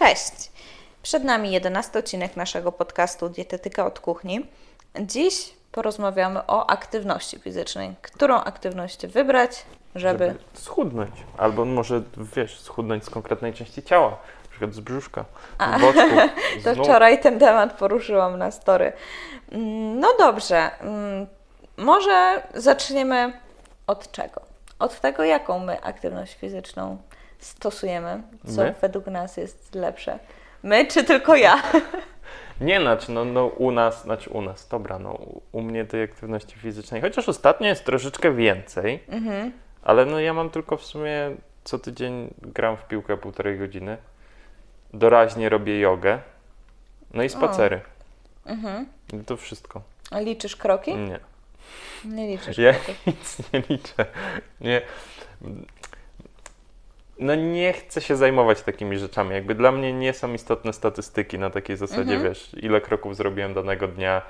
Cześć! Przed nami 11 odcinek naszego podcastu Dietetyka od kuchni. Dziś porozmawiamy o aktywności fizycznej. Którą aktywność wybrać, żeby... żeby schudnąć. Albo może, wiesz, schudnąć z konkretnej części ciała, na przykład z brzuszka, A, z boczku, To nóg. wczoraj ten temat poruszyłam na story. Mm, No dobrze, mm, może zaczniemy od czego? Od tego, jaką my aktywność fizyczną stosujemy, co My? według nas jest lepsze. My czy tylko ja? Nie, znaczy, no, no u nas, znaczy u nas, dobra, no u- mnie tej aktywności fizycznej, chociaż ostatnio jest troszeczkę więcej, Mhm. ale no ja mam tylko w sumie co tydzień gram w piłkę półtorej godziny, doraźnie robię jogę, no i spacery. Mhm. I to wszystko. A Liczysz kroki? Nie. Nie liczysz Ja kroków. nic nie liczę. Nie. No nie chcę się zajmować takimi rzeczami. Jakby dla mnie nie są istotne statystyki na takiej zasadzie, Mhm. wiesz, ile kroków zrobiłem danego dnia.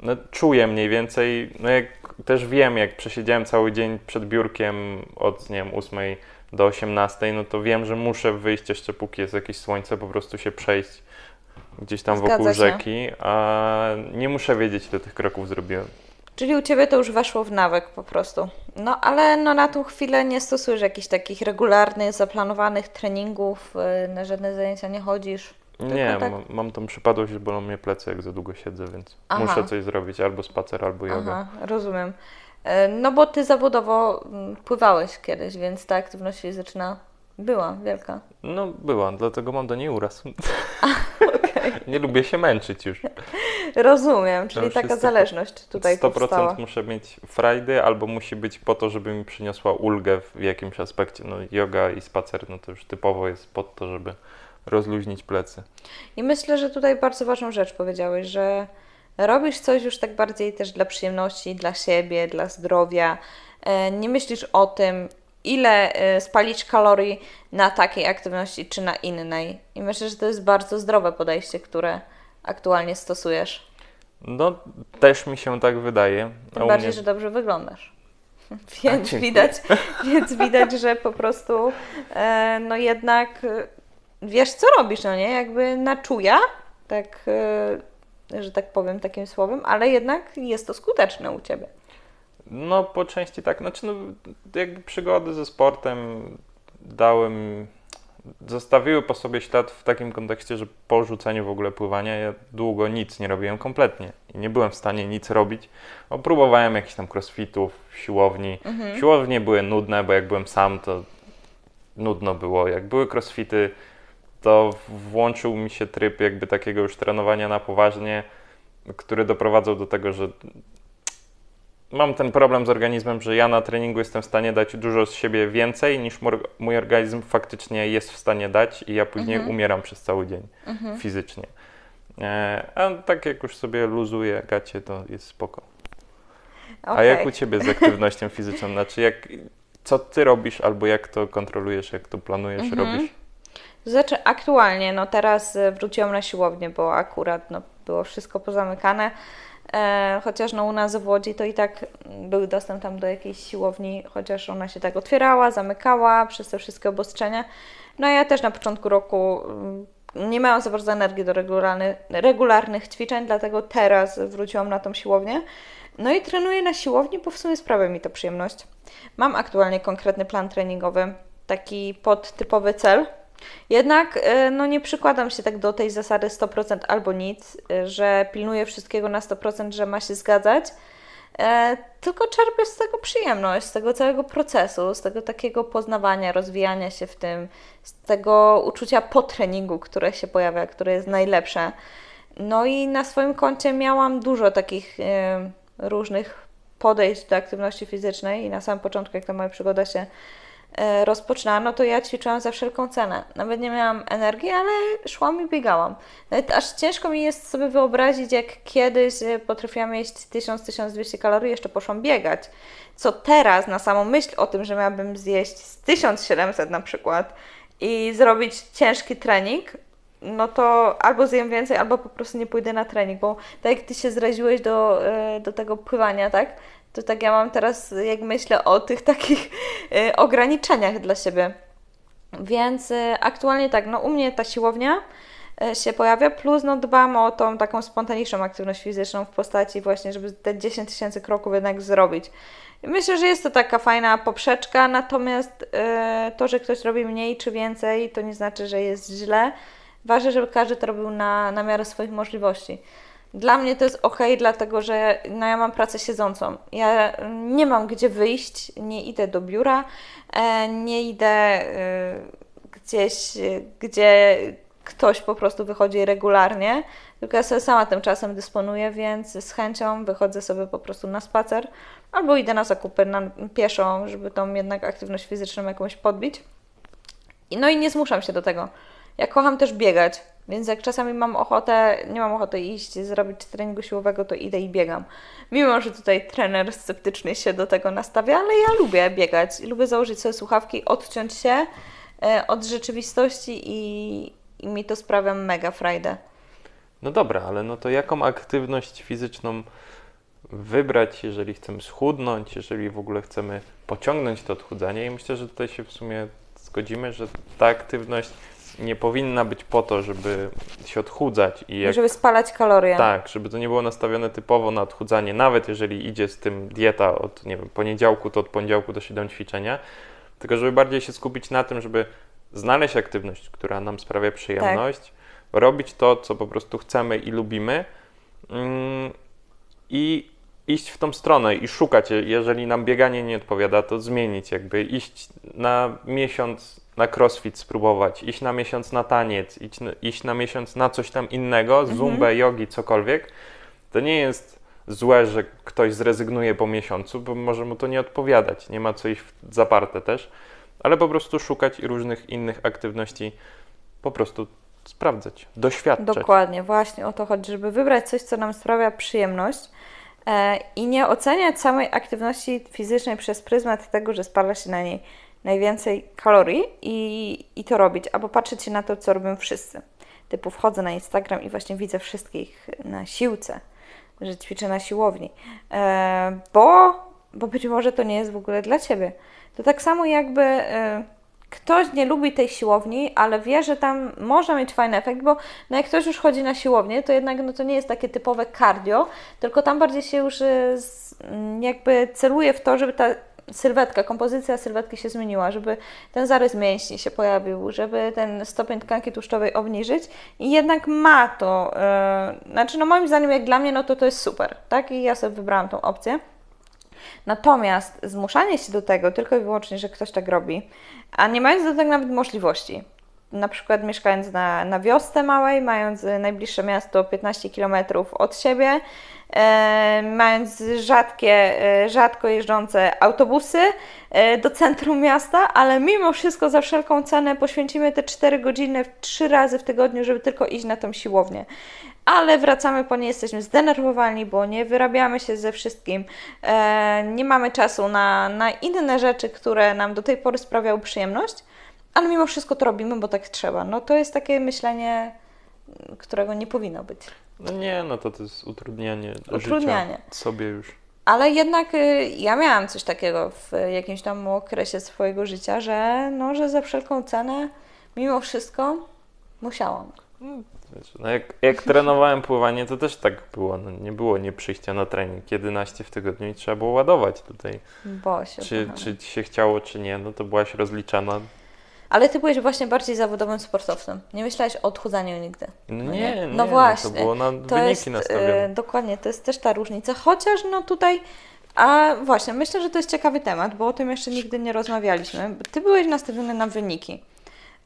No czuję mniej więcej, no jak też wiem, jak przesiedziałem cały dzień przed biurkiem od, nie wiem, 8 do 18, no to wiem, że muszę wyjść jeszcze póki jest jakieś słońce, po prostu się przejść gdzieś tam Zgadza wokół się. rzeki, a nie muszę wiedzieć, ile tych kroków zrobiłem. Czyli u Ciebie to już weszło w nawyk po prostu. No ale no, na tą chwilę nie stosujesz jakichś takich regularnych, zaplanowanych treningów, yy, na żadne zajęcia nie chodzisz. Nie, tak? mam, tą przypadłość, że bolą mnie plecy, jak za długo siedzę, więc Aha. muszę coś zrobić, albo spacer, albo jogę. Aha, rozumiem. E, No bo Ty zawodowo mm, pływałeś kiedyś, więc ta aktywność fizyczna była wielka. No była, dlatego mam do niej uraz. nie lubię się męczyć już. Rozumiem, czyli taka zależność tutaj 100% powstała. muszę mieć frajdy, albo musi być po to, żeby mi przyniosła ulgę w jakimś aspekcie. No yoga i spacer, no to już typowo jest pod to, żeby rozluźnić plecy. I myślę, że tutaj bardzo ważną rzecz powiedziałeś, że robisz coś już tak bardziej też dla przyjemności, dla siebie, dla zdrowia. E, Nie myślisz o tym, ile e, spalić kalorii na takiej aktywności czy na innej. I myślę, że to jest bardzo zdrowe podejście, które aktualnie stosujesz. No też mi się tak wydaje. Tym bardziej, mnie- że dobrze wyglądasz. Więc widać, więc widać, że po prostu e, no jednak e, wiesz, co robisz, no nie? Jakby na czuja, tak, e, że tak powiem takim słowem, ale jednak jest to skuteczne u Ciebie. No, po części tak. Znaczy, no, jakby przygody ze sportem dały mi, zostawiły po sobie ślad w takim kontekście, że po rzuceniu w ogóle pływania ja długo nic nie robiłem kompletnie i nie byłem w stanie nic robić. Bo próbowałem jakichś tam crossfitów, siłowni. Siłownie były nudne, bo jak byłem sam, to nudno było. Jak były crossfity, to włączył mi się tryb jakby takiego już trenowania na poważnie, który doprowadzał do tego, że mam ten problem z organizmem, że ja na treningu jestem w stanie dać dużo z siebie więcej niż mój organizm faktycznie jest w stanie dać i ja później umieram przez cały dzień fizycznie. E, a tak jak już sobie luzuję gacie, to jest spoko. A Okej. jak u Ciebie z aktywnością fizyczną? Znaczy jak, co Ty robisz albo jak to kontrolujesz, jak to planujesz, Mhm. robisz? Znaczy aktualnie, no teraz e, wróciłam na siłownię, bo akurat no, było wszystko pozamykane. E, chociaż no, u nas w Łodzi to i tak był dostęp tam do jakiejś siłowni, chociaż ona się tak otwierała, zamykała przez te wszystkie obostrzenia. No ja też na początku roku mm, nie miałam za bardzo energii do regularny, regularnych ćwiczeń, dlatego teraz wróciłam na tą siłownię. No i trenuję na siłowni, bo w sumie sprawia mi to przyjemność. Mam aktualnie konkretny plan treningowy, taki pod typowy cel. Jednak e, no, nie przykładam się tak do tej zasady 100% albo nic, e, że pilnuję wszystkiego na 100%, że ma się zgadzać. E, tylko czerpię z tego przyjemność, z tego całego procesu, z tego takiego poznawania, rozwijania się w tym, z tego uczucia po treningu, które się pojawia, które jest najlepsze. No i na swoim koncie miałam dużo takich e, różnych podejść do aktywności fizycznej i na samym początku, jak ta moja przygoda się e, rozpoczynała, no to ja ćwiczyłam za wszelką cenę. Nawet nie miałam energii, ale szłam i biegałam. Nawet aż ciężko mi jest sobie wyobrazić, jak kiedyś e, potrafiłam jeść 1000-1200 kalorii, jeszcze poszłam biegać. Co teraz, na samą myśl o tym, że miałabym zjeść z 1700 na przykład i zrobić ciężki trening, no to albo zjem więcej, albo po prostu nie pójdę na trening, bo tak jak Ty się zraziłeś do, e, do tego pływania, tak? To tak ja mam teraz, jak myślę o tych takich e, ograniczeniach dla siebie. Więc y, aktualnie tak, no u mnie ta siłownia y, się pojawia, plus no dbam o tą taką spontaniczną aktywność fizyczną w postaci właśnie, żeby te 10 tysięcy kroków jednak zrobić. Myślę, że jest to taka fajna poprzeczka, natomiast y, to, że ktoś robi mniej czy więcej, to nie znaczy, że jest źle. Ważne, żeby każdy to robił na, na miarę swoich możliwości. Dla mnie to jest ok, dlatego że no ja mam pracę siedzącą. Ja nie mam gdzie wyjść, nie idę do biura, e, nie idę e, gdzieś, gdzie ktoś po prostu wychodzi regularnie, tylko ja sobie sama tym czasem dysponuję, więc z chęcią wychodzę sobie po prostu na spacer albo idę na zakupy na pieszo, żeby tą jednak aktywność fizyczną jakąś podbić. No i nie zmuszam się do tego. Ja kocham też biegać. Więc jak czasami mam ochotę, nie mam ochoty iść, zrobić treningu siłowego, to idę i biegam. Mimo, że tutaj trener sceptycznie się do tego nastawia, ale ja lubię biegać. Lubię założyć sobie słuchawki, odciąć się e, od rzeczywistości i, i mi to sprawia mega frajdę. No dobra, ale no to jaką aktywność fizyczną wybrać, jeżeli chcemy schudnąć, jeżeli w ogóle chcemy pociągnąć to odchudzanie i myślę, że tutaj się w sumie zgodzimy, że ta aktywność nie powinna być po to, żeby się odchudzać i jak, żeby spalać kalorie. Tak, żeby to nie było nastawione typowo na odchudzanie, nawet jeżeli idzie z tym dieta od nie wiem, poniedziałku, to od poniedziałku też idą ćwiczenia, tylko żeby bardziej się skupić na tym, żeby znaleźć aktywność, która nam sprawia przyjemność, tak. robić to, co po prostu chcemy i lubimy mm, i iść w tą stronę i szukać, jeżeli nam bieganie nie odpowiada, to zmienić, jakby. Iść na miesiąc na crossfit spróbować, iść na miesiąc na taniec, iść, iść na miesiąc na coś tam innego, mhm. zumbę, jogi, cokolwiek, to nie jest złe, że ktoś zrezygnuje po miesiącu, bo może mu to nie odpowiadać, nie ma co iść w zaparte też, ale po prostu szukać różnych innych aktywności, po prostu sprawdzać, doświadczać. Dokładnie, właśnie o to chodzi, żeby wybrać coś, co nam sprawia przyjemność i nie oceniać samej aktywności fizycznej przez pryzmat tego, że spala się na niej najwięcej kalorii i, i to robić, albo patrzeć się na to, co robią wszyscy. Typu wchodzę na Instagram i właśnie widzę wszystkich na siłce, że ćwiczę na siłowni, e, bo, bo być może to nie jest w ogóle dla Ciebie. To tak samo jakby e, ktoś nie lubi tej siłowni, ale wie, że tam można mieć fajny efekt, bo no jak ktoś już chodzi na siłownię, to jednak no to nie jest takie typowe cardio, tylko tam bardziej się już e, jakby celuje w to, żeby ta sylwetka, kompozycja sylwetki się zmieniła, żeby ten zarys mięśni się pojawił, żeby ten stopień tkanki tłuszczowej obniżyć i jednak ma to, yy, znaczy no moim zdaniem jak dla mnie, no to to jest super, tak? I ja sobie wybrałam tą opcję. Natomiast zmuszanie się do tego tylko i wyłącznie, że ktoś tak robi, a nie mając do tego nawet możliwości, na przykład mieszkając na, na wiosce małej, mając najbliższe miasto 15 km od siebie, e, mając rzadkie, e, rzadko jeżdżące autobusy e, do centrum miasta, ale mimo wszystko za wszelką cenę poświęcimy te 4 godziny trzy razy w tygodniu, żeby tylko iść na tą siłownię. Ale wracamy po niej, jesteśmy zdenerwowani, bo nie wyrabiamy się ze wszystkim, e, nie mamy czasu na, na inne rzeczy, które nam do tej pory sprawiały przyjemność ale mimo wszystko to robimy, bo tak trzeba. No to jest takie myślenie, którego nie powinno być. No nie, no to to jest utrudnianie, utrudnianie. życia sobie już. Ale jednak y, ja miałam coś takiego w jakimś tam okresie swojego życia, że, no, że za wszelką cenę, mimo wszystko, musiałam. No jak, jak trenowałem pływanie, to też tak było. No nie było nie przyjścia na trening 11 w tygodniu i trzeba było ładować tutaj. Bo się czy, czy się chciało, czy nie, no to byłaś rozliczana ale ty byłeś właśnie bardziej zawodowym sportowcem. Nie myślałeś o odchudzaniu nigdy. No, no nie, nie, no właśnie. To było na to wyniki jest, nastawione. E, dokładnie, to jest też ta różnica. Chociaż no tutaj, a właśnie, myślę, że to jest ciekawy temat, bo o tym jeszcze nigdy nie rozmawialiśmy. Ty byłeś nastawiony na wyniki,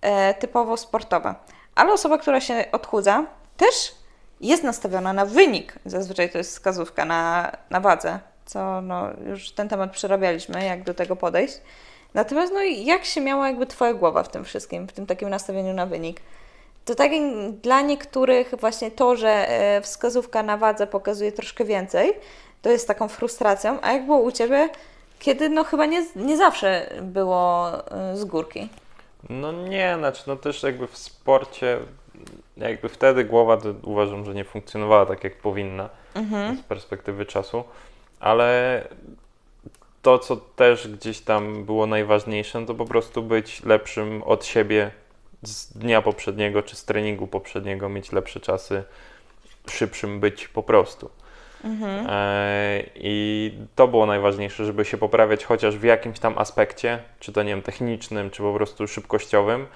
e, typowo sportowe. Ale osoba, która się odchudza, też jest nastawiona na wynik. Zazwyczaj to jest wskazówka na, na wadze, co no, już ten temat przerabialiśmy, jak do tego podejść. Natomiast no jak się miała jakby Twoja głowa w tym wszystkim, w tym takim nastawieniu na wynik? To tak dla niektórych właśnie to, że e, wskazówka na wadze pokazuje troszkę więcej, to jest taką frustracją, a jak było u Ciebie, kiedy no chyba nie, nie zawsze było e, z górki? No nie, znaczy no też jakby w sporcie, jakby wtedy głowa uważam, że nie funkcjonowała tak jak powinna mhm. z perspektywy czasu, ale to, co też gdzieś tam było najważniejsze, no to po prostu być lepszym od siebie z dnia poprzedniego czy z treningu poprzedniego, mieć lepsze czasy, szybszym być po prostu. Mhm. E, I to było najważniejsze, żeby się poprawiać chociaż w jakimś tam aspekcie, czy to nie wiem, technicznym, czy po prostu szybkościowym,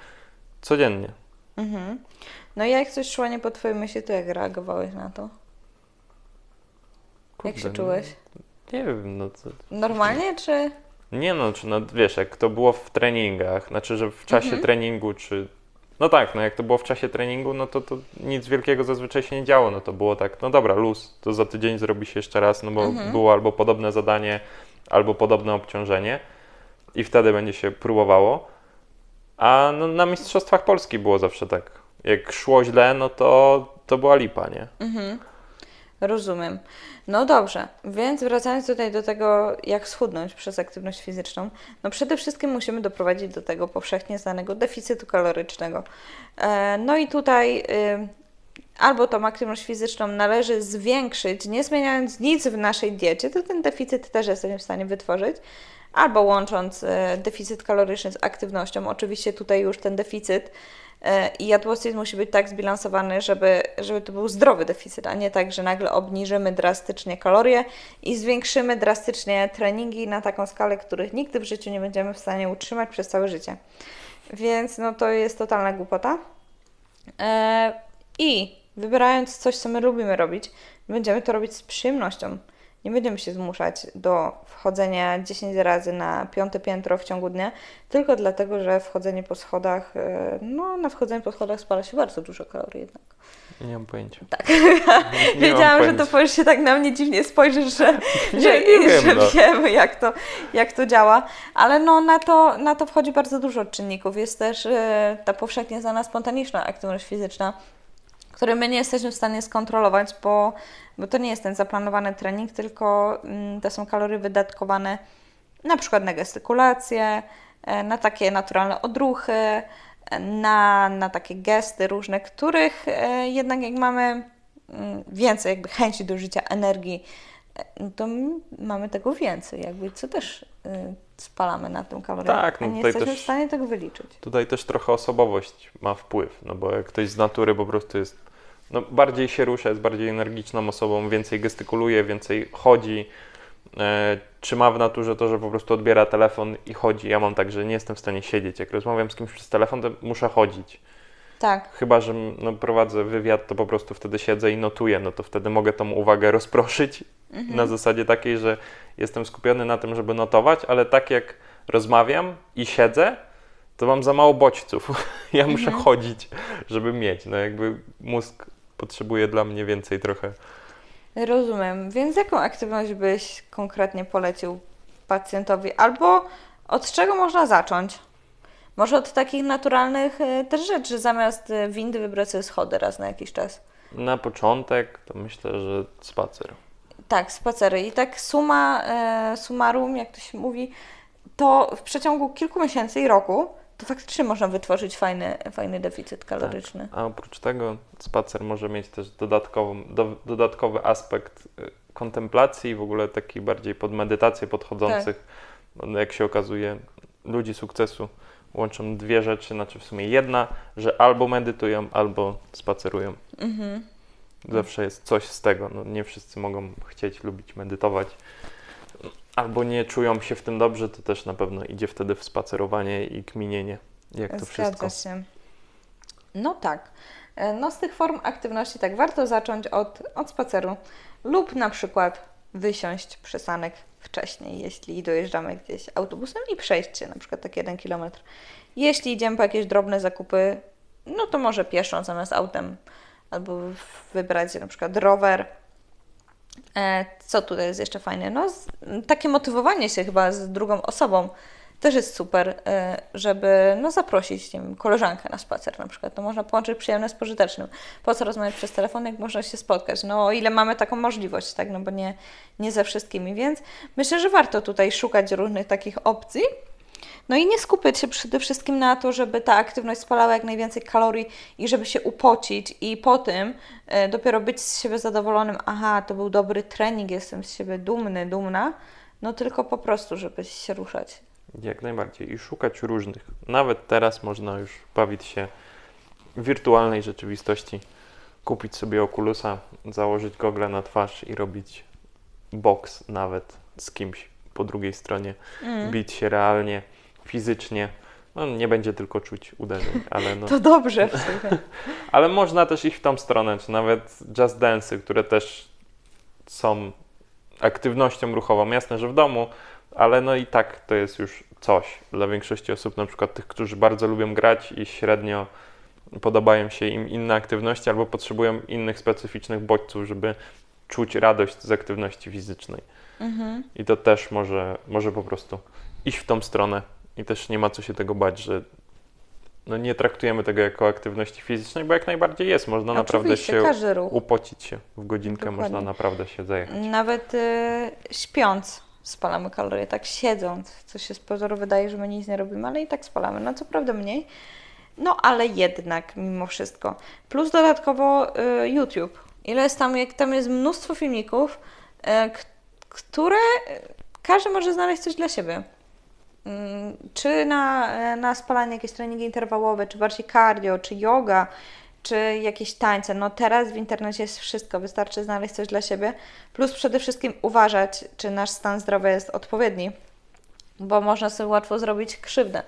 codziennie. Mhm. No i jak coś szło nie po Twojej myśli, to jak reagowałeś na to? Jak się Kurde, czułeś? Nie wiem, no to... Normalnie, czy... Nie no, czy no wiesz, jak to było w treningach, znaczy, że w czasie Mhm. treningu, czy... No tak, no jak to było w czasie treningu, no to, to nic wielkiego zazwyczaj się nie działo, no to było tak, no dobra, luz, to za tydzień zrobi się jeszcze raz, no bo Mhm. było albo podobne zadanie, albo podobne obciążenie i wtedy będzie się próbowało. A no, na Mistrzostwach Polski było zawsze tak, jak szło źle, no to, to była lipa, nie? Mhm. Rozumiem. No dobrze, więc wracając tutaj do tego, jak schudnąć przez aktywność fizyczną, no przede wszystkim musimy doprowadzić do tego powszechnie znanego deficytu kalorycznego. E, No i tutaj y, albo tą aktywność fizyczną należy zwiększyć, nie zmieniając nic w naszej diecie, to ten deficyt też jesteśmy w stanie wytworzyć, albo łącząc e, deficyt kaloryczny z aktywnością. Oczywiście tutaj już ten deficyt i jadłospis musi być tak zbilansowany, żeby, żeby to był zdrowy deficyt, a nie tak, że nagle obniżymy drastycznie kalorie i zwiększymy drastycznie treningi na taką skalę, których nigdy w życiu nie będziemy w stanie utrzymać przez całe życie. Więc no to jest totalna głupota. E, I wybierając coś, co my lubimy robić, będziemy to robić z przyjemnością. Nie będziemy się zmuszać do wchodzenia 10 razy na piąte piętro w ciągu dnia, tylko dlatego, że wchodzenie po schodach, e, no na wchodzenie po schodach spala się bardzo dużo kalorii jednak. Nie mam pojęcia. Tak. Nie Wiedziałam, że to powiesz się tak na mnie dziwnie spojrzysz, że, Nie, że, nie wiem, że no. wiemy, jak to, jak to działa. Ale no, na, to, na to wchodzi bardzo dużo czynników. Jest też e, ta powszechnie znana spontaniczna aktywność fizyczna, której my nie jesteśmy w stanie skontrolować, bo, bo to nie jest ten zaplanowany trening, tylko mm, to są kalorie wydatkowane na przykład na gestykulację, e, na takie naturalne odruchy, e, na, na takie gesty różne, których e, jednak jak mamy mm, więcej jakby chęci do życia, energii, to mamy tego więcej, jakby co też spalamy na tym kalorię. Tak, no nie jesteśmy też- w stanie tego wyliczyć. Tutaj też trochę osobowość ma wpływ, no bo jak ktoś z natury po prostu jest, no bardziej się rusza, jest bardziej energiczną osobą, więcej gestykuluje, więcej chodzi, e, czy ma w naturze to, że po prostu odbiera telefon i chodzi. Ja mam tak, że nie jestem w stanie siedzieć. Jak rozmawiam z kimś przez telefon, to muszę chodzić. Tak, Chyba, że no, prowadzę wywiad, to po prostu wtedy siedzę i notuję, no to wtedy mogę tą uwagę rozproszyć na zasadzie takiej, że jestem skupiony na tym, żeby notować, ale tak jak rozmawiam i siedzę, to mam za mało bodźców. Ja muszę chodzić, żeby mieć. No jakby mózg potrzebuje dla mnie więcej trochę. rozumiem. Więc jaką aktywność byś konkretnie polecił pacjentowi? Albo od czego można zacząć? Może od takich naturalnych e, też rzeczy, zamiast e, windy wybrać sobie schody raz na jakiś czas. Na początek to myślę, że spacer. Tak, spacery. I tak suma e, summarum, jak to się mówi, to w przeciągu kilku miesięcy i roku to faktycznie można wytworzyć fajny, fajny deficyt kaloryczny. A oprócz tego spacer może mieć też dodatkową, do, dodatkowy aspekt y, kontemplacji i w ogóle taki bardziej pod medytację podchodzących. No, jak się okazuje, ludzi sukcesu łączą dwie rzeczy, znaczy w sumie jedna, że albo medytują, albo spacerują. Mhm. Zawsze jest coś z tego. No, nie wszyscy mogą chcieć, lubić medytować. Albo nie czują się w tym dobrze, to też na pewno idzie wtedy w spacerowanie i kminienie, jak to wszystko. Zgadza się. No tak. E, No z tych form aktywności tak, warto zacząć od, od spaceru lub na przykład wysiąść przystanek wcześniej, jeśli dojeżdżamy gdzieś autobusem i przejść się na przykład tak jeden kilometr. Jeśli idziemy po jakieś drobne zakupy, no to może pieszo zamiast autem albo wybrać na przykład rower. E, Co tutaj jest jeszcze fajne? No, takie motywowanie się chyba z drugą osobą też jest super, e, żeby no, zaprosić nie wiem, koleżankę na spacer na przykład. To można połączyć przyjemne z pożytecznym. Po co rozmawiać przez telefon, jak można się spotkać? No o ile mamy taką możliwość, tak? No bo nie, nie ze wszystkimi, więc myślę, że warto tutaj szukać różnych takich opcji. No i nie skupiać się przede wszystkim na to, żeby ta aktywność spalała jak najwięcej kalorii i żeby się upocić i po tym e, dopiero być z siebie zadowolonym, aha, to był dobry trening, jestem z siebie dumny, dumna, no tylko po prostu, żeby się ruszać. Jak najbardziej. I szukać różnych. Nawet teraz można już bawić się w wirtualnej rzeczywistości. Kupić sobie okulusa, założyć gogle na twarz i robić boks nawet z kimś po drugiej stronie. Mm. Bić się realnie, fizycznie. No, nie będzie tylko czuć uderzeń, ale no. To dobrze w sumie. Ale można też iść w tą stronę, czy nawet just dance'y, które też są aktywnością ruchową. Jasne, że w domu, ale no i tak to jest już coś dla większości osób, na przykład tych, którzy bardzo lubią grać i średnio podobają się im inne aktywności albo potrzebują innych specyficznych bodźców, żeby czuć radość z aktywności fizycznej. Mhm. I to też może, może po prostu iść w tą stronę i też nie ma co się tego bać, że no nie traktujemy tego jako aktywności fizycznej, bo jak najbardziej jest. Można naprawdę Oczywiście, się każdy ruch. upocić się w godzinkę, Dokładnie. można naprawdę się zajechać. Nawet y, śpiąc spalamy kalorie, tak siedząc, co się z pozoru wydaje, że my nic nie robimy, ale i tak spalamy. No co prawda mniej, no ale jednak mimo wszystko. Plus dodatkowo y, YouTube. Ile jest tam, jak tam jest mnóstwo filmików, y, które y, każdy może znaleźć coś dla siebie. Mm, Czy na, e, na spalanie jakieś treningi interwałowe, czy bardziej cardio, czy yoga, czy jakieś tańce. No teraz w internecie jest wszystko, wystarczy znaleźć coś dla siebie. Plus przede wszystkim uważać, czy nasz stan zdrowia jest odpowiedni, bo można sobie łatwo zrobić krzywdę.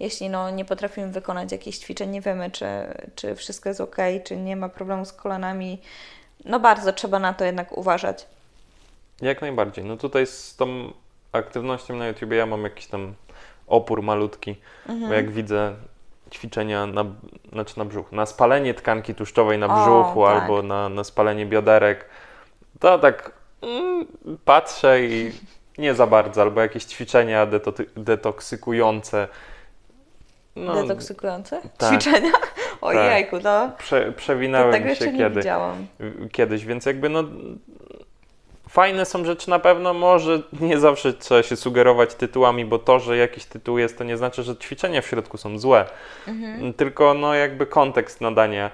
Jeśli no, nie potrafimy wykonać jakichś ćwiczeń, nie wiemy, czy, czy wszystko jest ok, czy nie ma problemu z kolanami. No bardzo trzeba na to jednak uważać. Jak najbardziej. No tutaj z tą aktywnością na YouTube ja mam jakiś tam opór malutki, Mhm. bo jak widzę ćwiczenia na, znaczy na brzuch, na spalenie tkanki tłuszczowej na O, brzuchu tak. albo na, na spalenie bioderek, to tak mm, patrzę i nie za bardzo, albo jakieś ćwiczenia deto- detoksykujące. No, Detoksykujące tak. ćwiczenia? Ojejku, no. prze, To przewinąłem się jeszcze nie kiedy. widziałam. kiedyś, więc jakby no fajne są rzeczy na pewno, może nie zawsze trzeba się sugerować tytułami, bo to, że jakiś tytuł jest, to nie znaczy, że ćwiczenia w środku są złe, Mhm. tylko no jakby kontekst nadania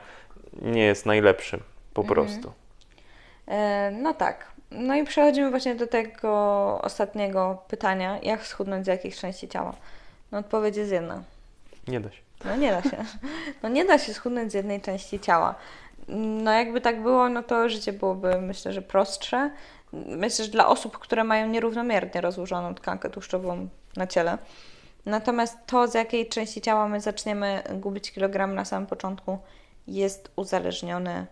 nie jest najlepszy po Mhm. prostu. E, no tak. No i przechodzimy właśnie do tego ostatniego pytania. Jak schudnąć z jakich części ciała? No odpowiedź jest jedna. Nie da się. No nie da się. No nie da się schudnąć z jednej części ciała. No jakby tak było, no to życie byłoby myślę, że prostsze. Myślę, że dla osób, które mają nierównomiernie rozłożoną tkankę tłuszczową na ciele. Natomiast to, z jakiej części ciała my zaczniemy gubić kilogram na samym początku, jest uzależnione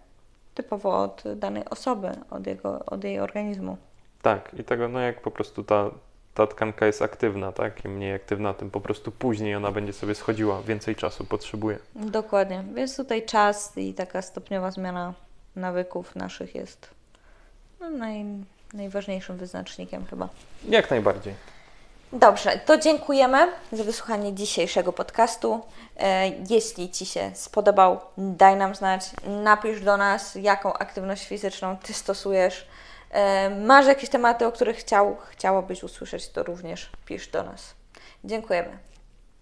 typowo od danej osoby, od, jego, od jej organizmu. Tak, i tego no jak po prostu ta, ta tkanka jest aktywna, tak? Im mniej aktywna, tym po prostu później ona będzie sobie schodziła, więcej czasu potrzebuje. Dokładnie. Więc tutaj czas i taka stopniowa zmiana nawyków naszych jest no, naj, najważniejszym wyznacznikiem chyba. Jak najbardziej. Dobrze, to dziękujemy za wysłuchanie dzisiejszego podcastu. E, Jeśli Ci się spodobał, daj nam znać, napisz do nas, jaką aktywność fizyczną Ty stosujesz. E, Masz jakieś tematy, o których chciał, chciałabyś usłyszeć, to również pisz do nas. Dziękujemy.